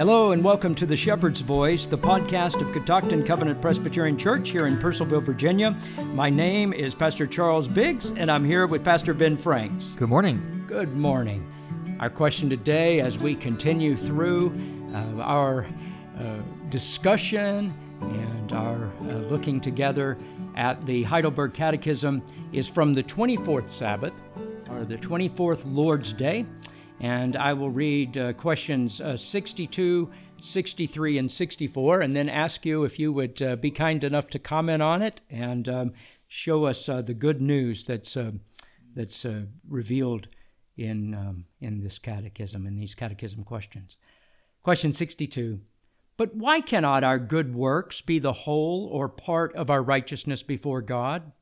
Hello and welcome to the Shepherd's Voice, the podcast of Ketoctin Covenant Presbyterian Church here in Purcellville, Virginia. My name is Pastor Charles Biggs, and I'm here with Pastor Ben Franks. Good morning. Good morning. Our question today, as we continue through uh, our uh, discussion and our uh, looking together at the Heidelberg Catechism, is from the 24th Sabbath, or the 24th Lord's Day. And I will read uh, questions uh, 62, 63, and 64, and then ask you if you would uh, be kind enough to comment on it and um, show us uh, the good news that's, uh, that's uh, revealed in, um, in this catechism, in these catechism questions. Question 62 But why cannot our good works be the whole or part of our righteousness before God?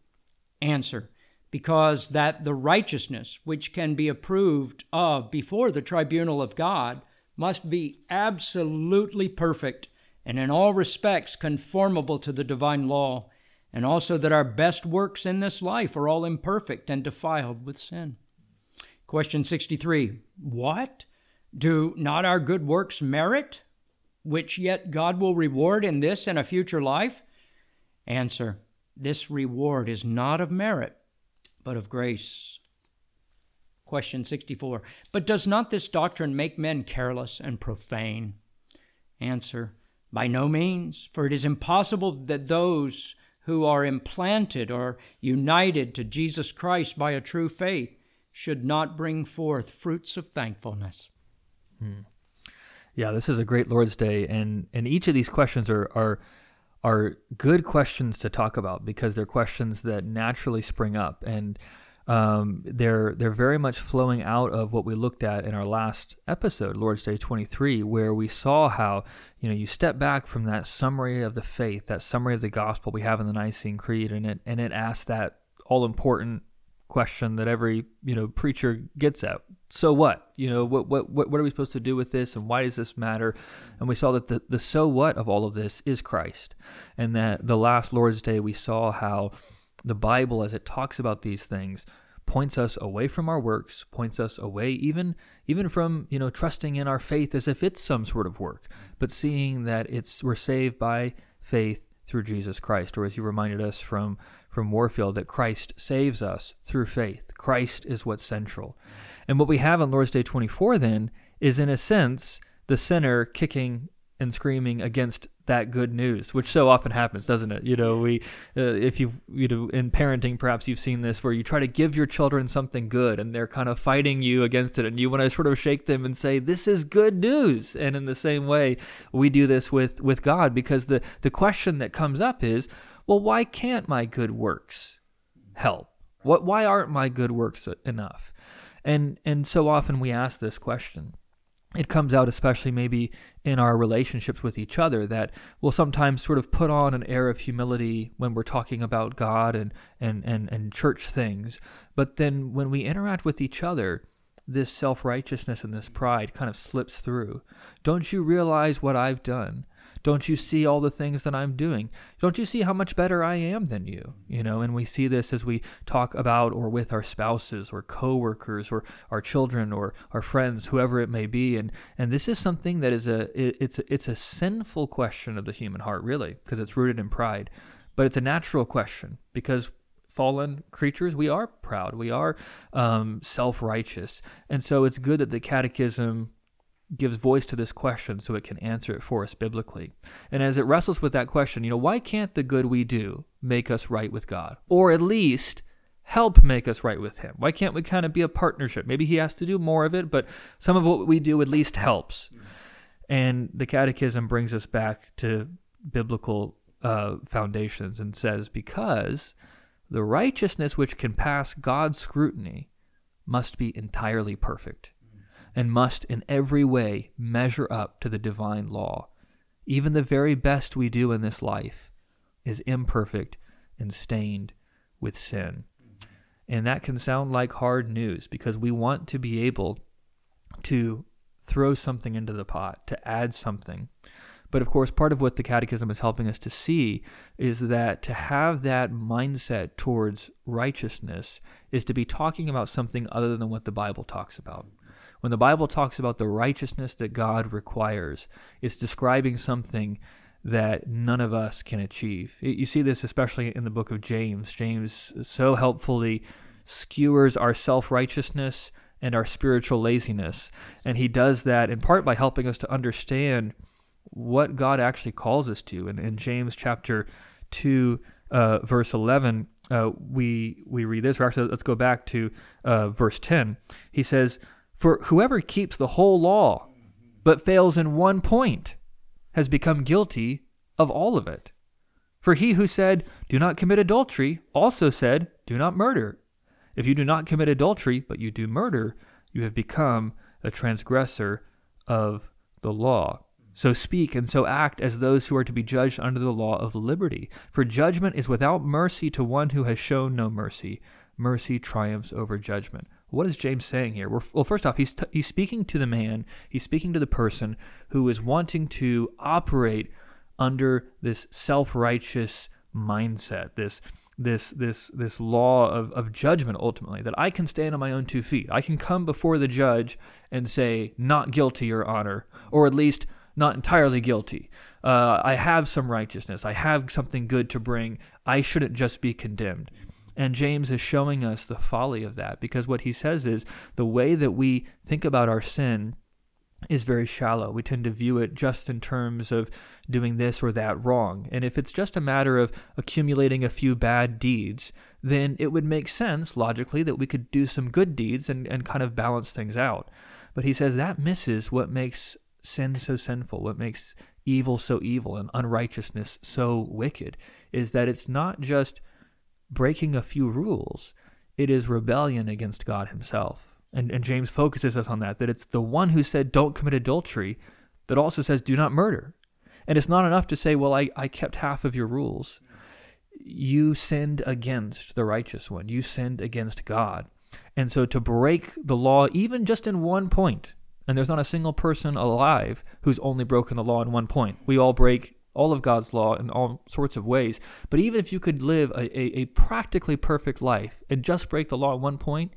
Answer because that the righteousness which can be approved of before the tribunal of God must be absolutely perfect and in all respects conformable to the divine law, and also that our best works in this life are all imperfect and defiled with sin. Question 63 What? Do not our good works merit, which yet God will reward in this and a future life? Answer This reward is not of merit but of grace. Question 64. But does not this doctrine make men careless and profane? Answer. By no means, for it is impossible that those who are implanted or united to Jesus Christ by a true faith should not bring forth fruits of thankfulness. Hmm. Yeah, this is a great Lord's Day, and, and each of these questions are, are are good questions to talk about because they're questions that naturally spring up. And um, they're they're very much flowing out of what we looked at in our last episode, Lord's Day 23, where we saw how you know you step back from that summary of the faith, that summary of the gospel we have in the Nicene Creed, and it and it asks that all important question that every you know preacher gets at. So what? You know what what what are we supposed to do with this and why does this matter? And we saw that the, the so what of all of this is christ and that the last lord's day we saw how the bible as it talks about these things points us away from our works points us away even even from you know trusting in our faith as if it's some sort of work but seeing that it's we're saved by faith through jesus christ or as you reminded us from from Warfield that Christ saves us through faith. Christ is what's central. And what we have on Lord's Day 24 then is, in a sense, the sinner kicking and screaming against that good news, which so often happens, doesn't it? You know, we, uh, if you, you know, in parenting, perhaps you've seen this where you try to give your children something good and they're kind of fighting you against it, and you want to sort of shake them and say, "This is good news." And in the same way, we do this with with God because the the question that comes up is, well, why can't my good works help? What, why aren't my good works enough? And, and so often we ask this question. It comes out, especially maybe in our relationships with each other, that we'll sometimes sort of put on an air of humility when we're talking about God and, and, and, and church things. But then when we interact with each other, this self righteousness and this pride kind of slips through. Don't you realize what I've done? Don't you see all the things that I'm doing? Don't you see how much better I am than you? You know, and we see this as we talk about or with our spouses or coworkers or our children or our friends, whoever it may be. And and this is something that is a it's a, it's a sinful question of the human heart, really, because it's rooted in pride. But it's a natural question because fallen creatures, we are proud, we are um, self righteous. And so it's good that the catechism gives voice to this question so it can answer it for us biblically. And as it wrestles with that question, you know, why can't the good we do make us right with God? Or at least help make us right with Him? Why can't we kind of be a partnership? Maybe He has to do more of it, but some of what we do at least helps. And the Catechism brings us back to biblical uh, foundations and says, because the righteousness which can pass God's scrutiny must be entirely perfect and must in every way measure up to the divine law. Even the very best we do in this life is imperfect and stained with sin. And that can sound like hard news because we want to be able to throw something into the pot, to add something. But of course, part of what the Catechism is helping us to see is that to have that mindset towards righteousness is to be talking about something other than what the Bible talks about When the Bible talks about the righteousness that God requires, it's describing something that none of us can achieve. You see this especially in the book of James. James so helpfully skewers our self righteousness and our spiritual laziness. And he does that in part by helping us to understand what God actually calls us to. And in James chapter 2, uh, verse 11, uh, we, we read this. Or actually, let's go back to uh, verse 10. He says, For whoever keeps the whole law but fails in one point has become guilty of all of it. For he who said, Do not commit adultery, also said, Do not murder. If you do not commit adultery, but you do murder, you have become a transgressor of the law. So speak and so act as those who are to be judged under the law of liberty. For judgment is without mercy to one who has shown no mercy. Mercy triumphs over judgment. What is James saying here? Well, first off, he's, t- he's speaking to the man, he's speaking to the person who is wanting to operate under this self righteous mindset, this this this this law of, of judgment ultimately that I can stand on my own two feet. I can come before the judge and say not guilty, Your Honor, or at least not entirely guilty. Uh, I have some righteousness. I have something good to bring. I shouldn't just be condemned. And James is showing us the folly of that because what he says is the way that we think about our sin is very shallow. We tend to view it just in terms of doing this or that wrong. And if it's just a matter of accumulating a few bad deeds, then it would make sense logically that we could do some good deeds and, and kind of balance things out. But he says that misses what makes sin so sinful, what makes evil so evil and unrighteousness so wicked, is that it's not just breaking a few rules, it is rebellion against God Himself. And, and James focuses us on that, that it's the one who said, don't commit adultery, that also says, do not murder. And it's not enough to say, well, I, I kept half of your rules. You sinned against the righteous one, you sinned against God. And so to break the law, even just in one point, and there's not a single person alive who's only broken the law in one point. We all break all of God's law in all sorts of ways. But even if you could live a, a, a practically perfect life and just break the law at one point,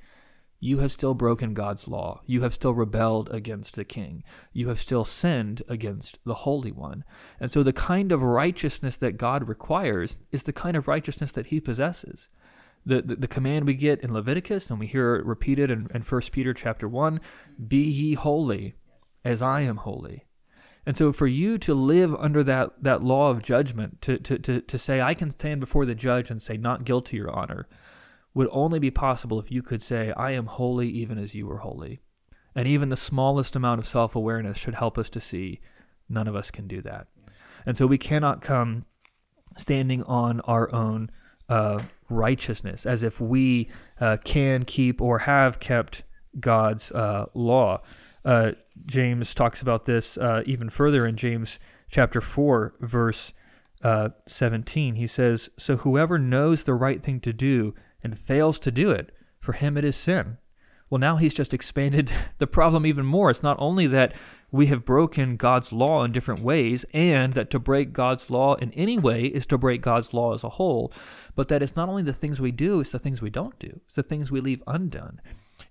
you have still broken God's law. You have still rebelled against the king. You have still sinned against the Holy One. And so the kind of righteousness that God requires is the kind of righteousness that he possesses. The, the, the command we get in Leviticus, and we hear it repeated in, in 1 Peter chapter 1, be ye holy as I am holy. And so for you to live under that, that law of judgment, to, to, to, to say, I can stand before the judge and say, not guilty, your honor, would only be possible if you could say, I am holy even as you are holy. And even the smallest amount of self awareness should help us to see none of us can do that. And so we cannot come standing on our own uh, righteousness as if we uh, can keep or have kept God's uh, law. Uh, James talks about this uh, even further in James chapter 4, verse uh, 17. He says, So whoever knows the right thing to do and fails to do it, for him it is sin. Well, now he's just expanded the problem even more. It's not only that we have broken God's law in different ways, and that to break God's law in any way is to break God's law as a whole, but that it's not only the things we do, it's the things we don't do, it's the things we leave undone.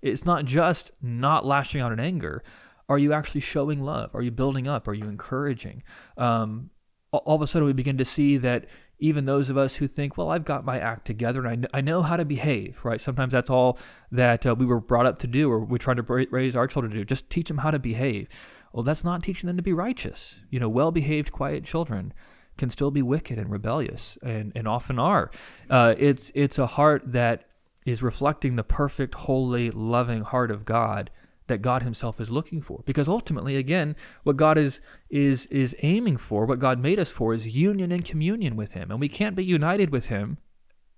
It's not just not lashing out in anger. Are you actually showing love? Are you building up? Are you encouraging? Um, all of a sudden, we begin to see that even those of us who think, well, I've got my act together and I, I know how to behave, right? Sometimes that's all that uh, we were brought up to do or we try to raise our children to do. Just teach them how to behave. Well, that's not teaching them to be righteous. You know, well behaved, quiet children can still be wicked and rebellious and, and often are. Uh, it's, it's a heart that is reflecting the perfect, holy, loving heart of God that God himself is looking for. Because ultimately, again, what God is is is aiming for, what God made us for is union and communion with him. And we can't be united with him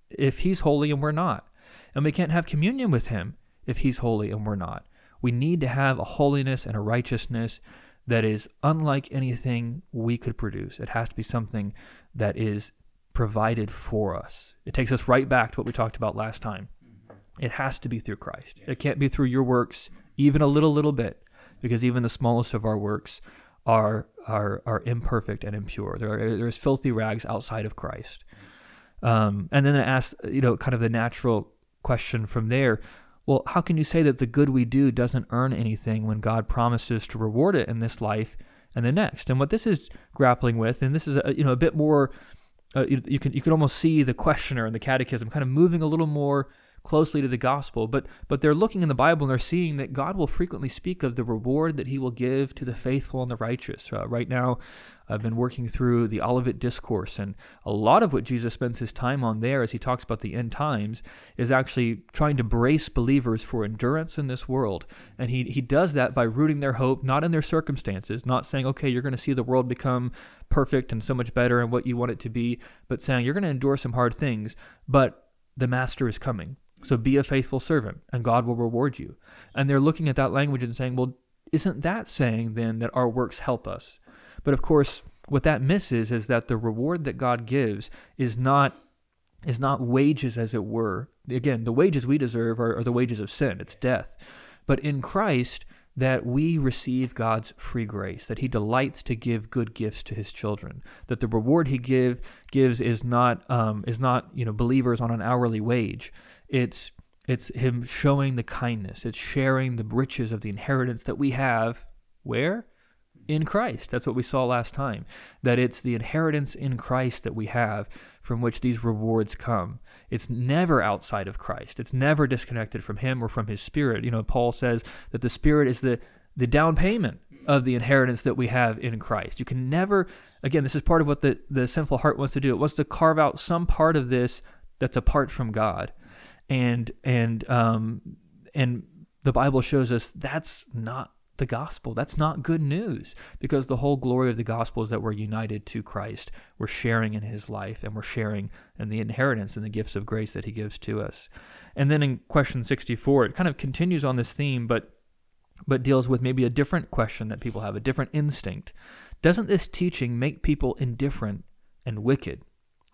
if he's holy and we're not. And we can't have communion with him if he's holy and we're not. We need to have a holiness and a righteousness that is unlike anything we could produce. It has to be something that is provided for us. It takes us right back to what we talked about last time. It has to be through Christ. It can't be through your works even a little little bit, because even the smallest of our works are are are imperfect and impure. There are, there's filthy rags outside of Christ. Um, and then it asks, you know, kind of the natural question from there: well, how can you say that the good we do doesn't earn anything when God promises to reward it in this life and the next? And what this is grappling with, and this is a, you know a bit more, uh, you, you, can you can almost see the questioner in the Catechism kind of moving a little more closely to the gospel, but but they're looking in the Bible and they're seeing that God will frequently speak of the reward that He will give to the faithful and the righteous. Uh, right now, I've been working through the Olivet Discourse, and a lot of what Jesus spends his time on there as he talks about the end times is actually trying to brace believers for endurance in this world. And he, he does that by rooting their hope not in their circumstances, not saying, okay, you're going to see the world become perfect and so much better and what you want it to be, but saying you're going to endure some hard things, but the master is coming. So be a faithful servant, and God will reward you. And they're looking at that language and saying, well, isn't that saying then that our works help us? But of course, what that misses is that the reward that God gives is not is not wages as it were. Again, the wages we deserve are, are the wages of sin. It's death. But in Christ, that we receive God's free grace, that He delights to give good gifts to His children, that the reward He give gives is not um, is not you know believers on an hourly wage, it's it's him showing the kindness. It's sharing the riches of the inheritance that we have. Where? In Christ. That's what we saw last time. That it's the inheritance in Christ that we have from which these rewards come. It's never outside of Christ. It's never disconnected from Him or from His Spirit. You know, Paul says that the Spirit is the, the down payment of the inheritance that we have in Christ. You can never, again, this is part of what the, the sinful heart wants to do. It wants to carve out some part of this that's apart from God and and um, and the Bible shows us that's not the gospel. That's not good news because the whole glory of the gospel is that we're united to Christ. We're sharing in his life and we're sharing in the inheritance and the gifts of grace that he gives to us. And then in question 64, it kind of continues on this theme, but but deals with maybe a different question that people have, a different instinct. Doesn't this teaching make people indifferent and wicked?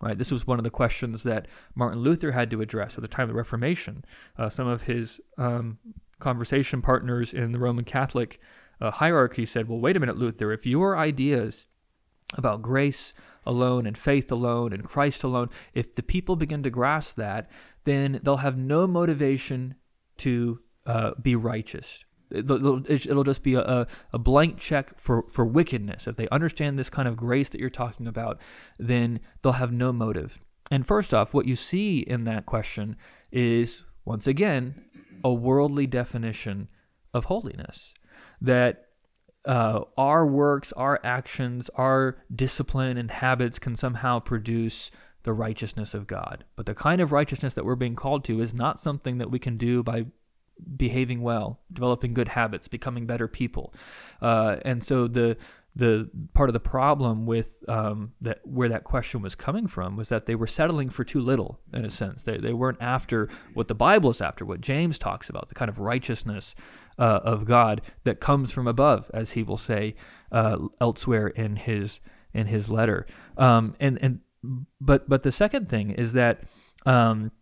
Right, this was one of the questions that Martin Luther had to address at the time of the Reformation. Uh, some of his um, conversation partners in the Roman Catholic uh, hierarchy said, "Well, wait a minute, Luther. If your ideas about grace alone and faith alone and Christ alone, if the people begin to grasp that, then they'll have no motivation to uh, be righteous it'll, just be a, a blank check for, for wickedness. If they understand this kind of grace that you're talking about, then they'll have no motive. And first off, what you see in that question is, once again, a worldly definition of holiness. That uh, our works, our actions, our discipline and habits can somehow produce the righteousness of God. But the kind of righteousness that we're being called to is not something that we can do by behaving well, developing good habits, becoming better people. Uh, and so the the part of the problem with um, that where that question was coming from was that they were settling for too little in a sense. They they weren't after what the Bible is after, what James talks about, the kind of righteousness uh, of God that comes from above, as he will say uh, elsewhere in his in his letter. Um, and and but but the second thing is that. Um,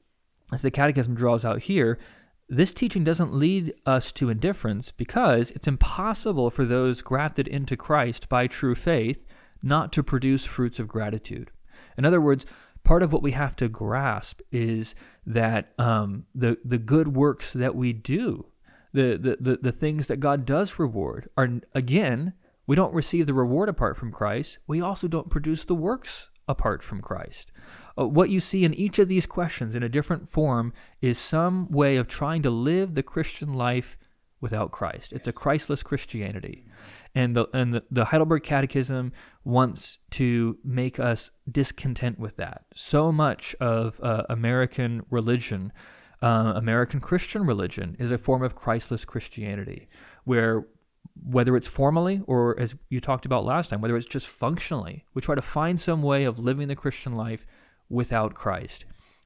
as the Catechism draws out here, this teaching doesn't lead us to indifference because it's impossible for those grafted into Christ by true faith not to produce fruits of gratitude. In other words, part of what we have to grasp is that um, the the good works that we do, the, the the the things that God does reward, are again we don't receive the reward apart from Christ. We also don't produce the works apart from Christ. Uh, what you see in each of these questions in a different form is some way of trying to live the Christian life without Christ. It's a Christless Christianity. And the and the, the, Heidelberg Catechism wants to make us discontent with that. So much of uh, American religion, uh, American Christian religion, is a form of Christless Christianity, where whether it's formally or as you talked about last time, whether it's just functionally, we try to find some way of living the Christian life without Christ.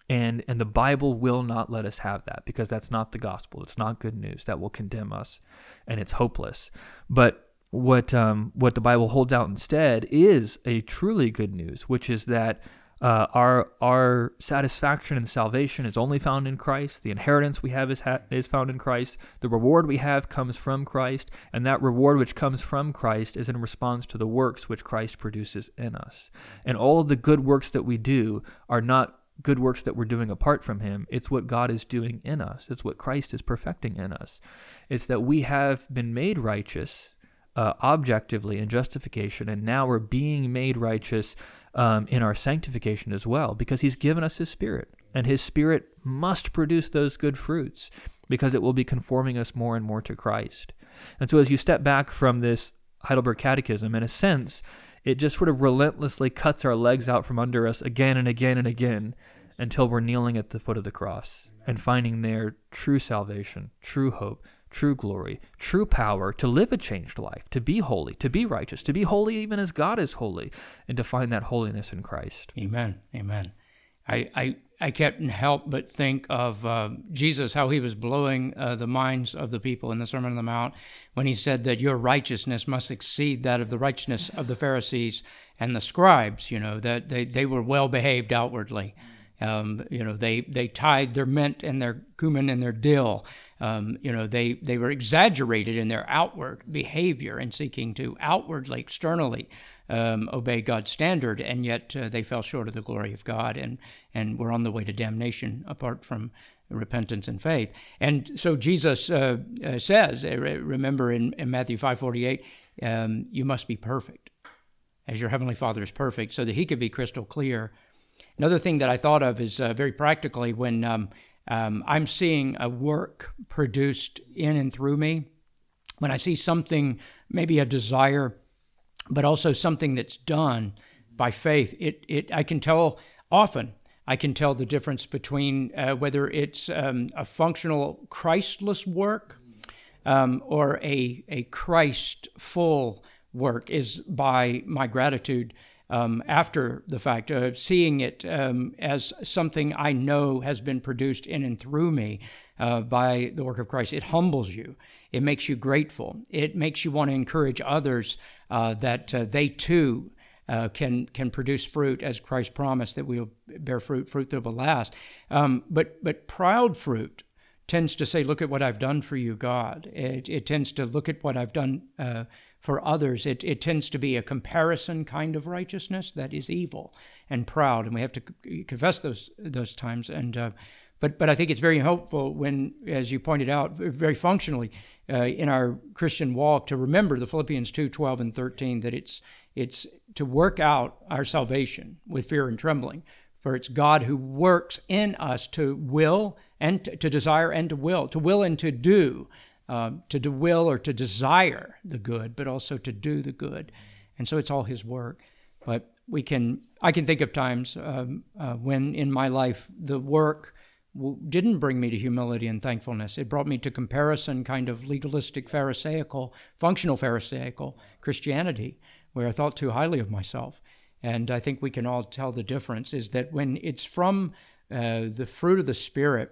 And, and the Bible will not let us have that because that's not the gospel. It's not good news. That will condemn us and it's hopeless. But what, um, what the Bible holds out instead is a truly good news, which is that uh, our our satisfaction and salvation is only found in Christ. The inheritance we have is ha- is found in Christ. The reward we have comes from Christ, and that reward which comes from Christ is in response to the works which Christ produces in us. And all of the good works that we do are not good works that we're doing apart from him. It's what God is doing in us. It's what Christ is perfecting in us. It's that we have been made righteous uh, objectively in justification, and now we're being made righteous um, in our sanctification as well because he's given us his spirit. And his spirit must produce those good fruits because it will be conforming us more and more to Christ. And so as you step back from this Heidelberg Catechism, in a sense, it just sort of relentlessly cuts our legs out from under us again and again and again until we're kneeling at the foot of the cross and finding there true salvation, true hope, true glory, true power to live a changed life, to be holy, to be righteous, to be holy even as God is holy, and to find that holiness in Christ. Amen. Amen. I, I, I can't help but think of uh, Jesus, how he was blowing uh, the minds of the people in the Sermon on the Mount when he said that your righteousness must exceed that of the righteousness of the Pharisees and the scribes, you know, that they, they were well behaved outwardly. Um, you know, they, they tied their mint and their cumin and their dill. Um, you know, they, they were exaggerated in their outward behavior and seeking to outwardly, externally um, obey God's standard, and yet uh, they fell short of the glory of God and, and were on the way to damnation apart from repentance and faith. And so Jesus uh, uh, says, uh, remember in, in Matthew 5.48, um, you must be perfect as your heavenly Father is perfect, so that he could be crystal clear. Another thing that I thought of is uh, very practically when um, um, I'm seeing a work produced in and through me, when I see something, maybe a desire, but also something that's done by faith, it, it I can tell often I can tell the difference between uh, whether it's um, a functional Christless work um, or a, a Christ full work is by my gratitude um, after the fact, uh, seeing it um, as something I know has been produced in and through me uh, by the work of Christ. It humbles you, it makes you grateful, it makes you want to encourage others uh, that uh, they too uh, can can produce fruit as Christ promised that we will bear fruit, fruit that will last. Um, but but proud fruit tends to say, "Look at what I've done for you, God." It, it tends to look at what I've done uh, for others. It it tends to be a comparison kind of righteousness that is evil and proud, and we have to confess those those times. And uh, but but I think it's very helpful when, as you pointed out, very functionally. Uh, in our Christian walk, to remember the Philippians 2 12 and 13, that it's it's to work out our salvation with fear and trembling. For it's God who works in us to will and to, to desire and to will, to will and to do, uh, to do will or to desire the good, but also to do the good. And so it's all His work. But we can, I can think of times um, uh, when in my life the work didn't bring me to humility and thankfulness. It brought me to comparison, kind of legalistic, Pharisaical, functional Pharisaical Christianity where I thought too highly of myself. And I think we can all tell the difference is that when it's from uh, the fruit of the Spirit,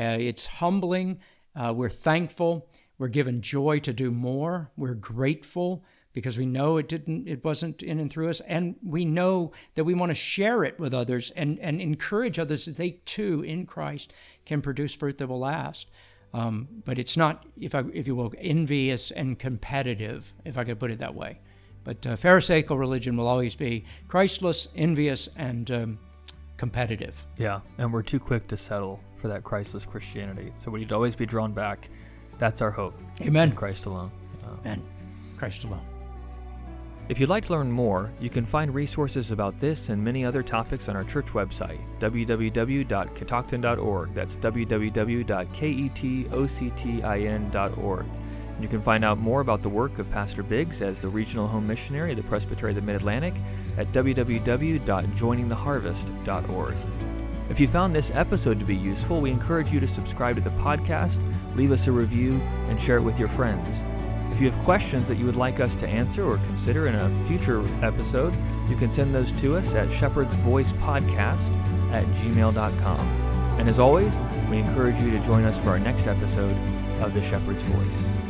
uh, it's humbling, uh, we're thankful, we're given joy to do more, we're grateful because we know it didn't it wasn't in and through us. And we know that we want to share it with others and, and encourage others that they too in christ can produce fruit that will last. Um, but it's not if I, if you will envious and competitive if i could put it that way. But uh, Pharisaical religion will always be Christless, envious, and um, competitive. Yeah, and we're too quick to settle for that Christless Christianity. So we need to always be drawn back. That's our hope. Amen. Christ alone. Uh, Amen. Christ alone. If you'd like to learn more, you can find resources about this and many other topics on our church website, www.ketoctin.org. That's www.ketoctin.org. You can find out more about the work of Pastor Biggs as the regional home missionary of the Presbytery of the Mid Atlantic at www.joiningtheharvest.org. If you found this episode to be useful, we encourage you to subscribe to the podcast, leave us a review, and share it with your friends. If you have questions that you would like us to answer or consider in a future episode, you can send those to us at shepherdsvoicepodcast at gmail.com. And as always, we encourage you to join us for our next episode of The Shepherd's Voice.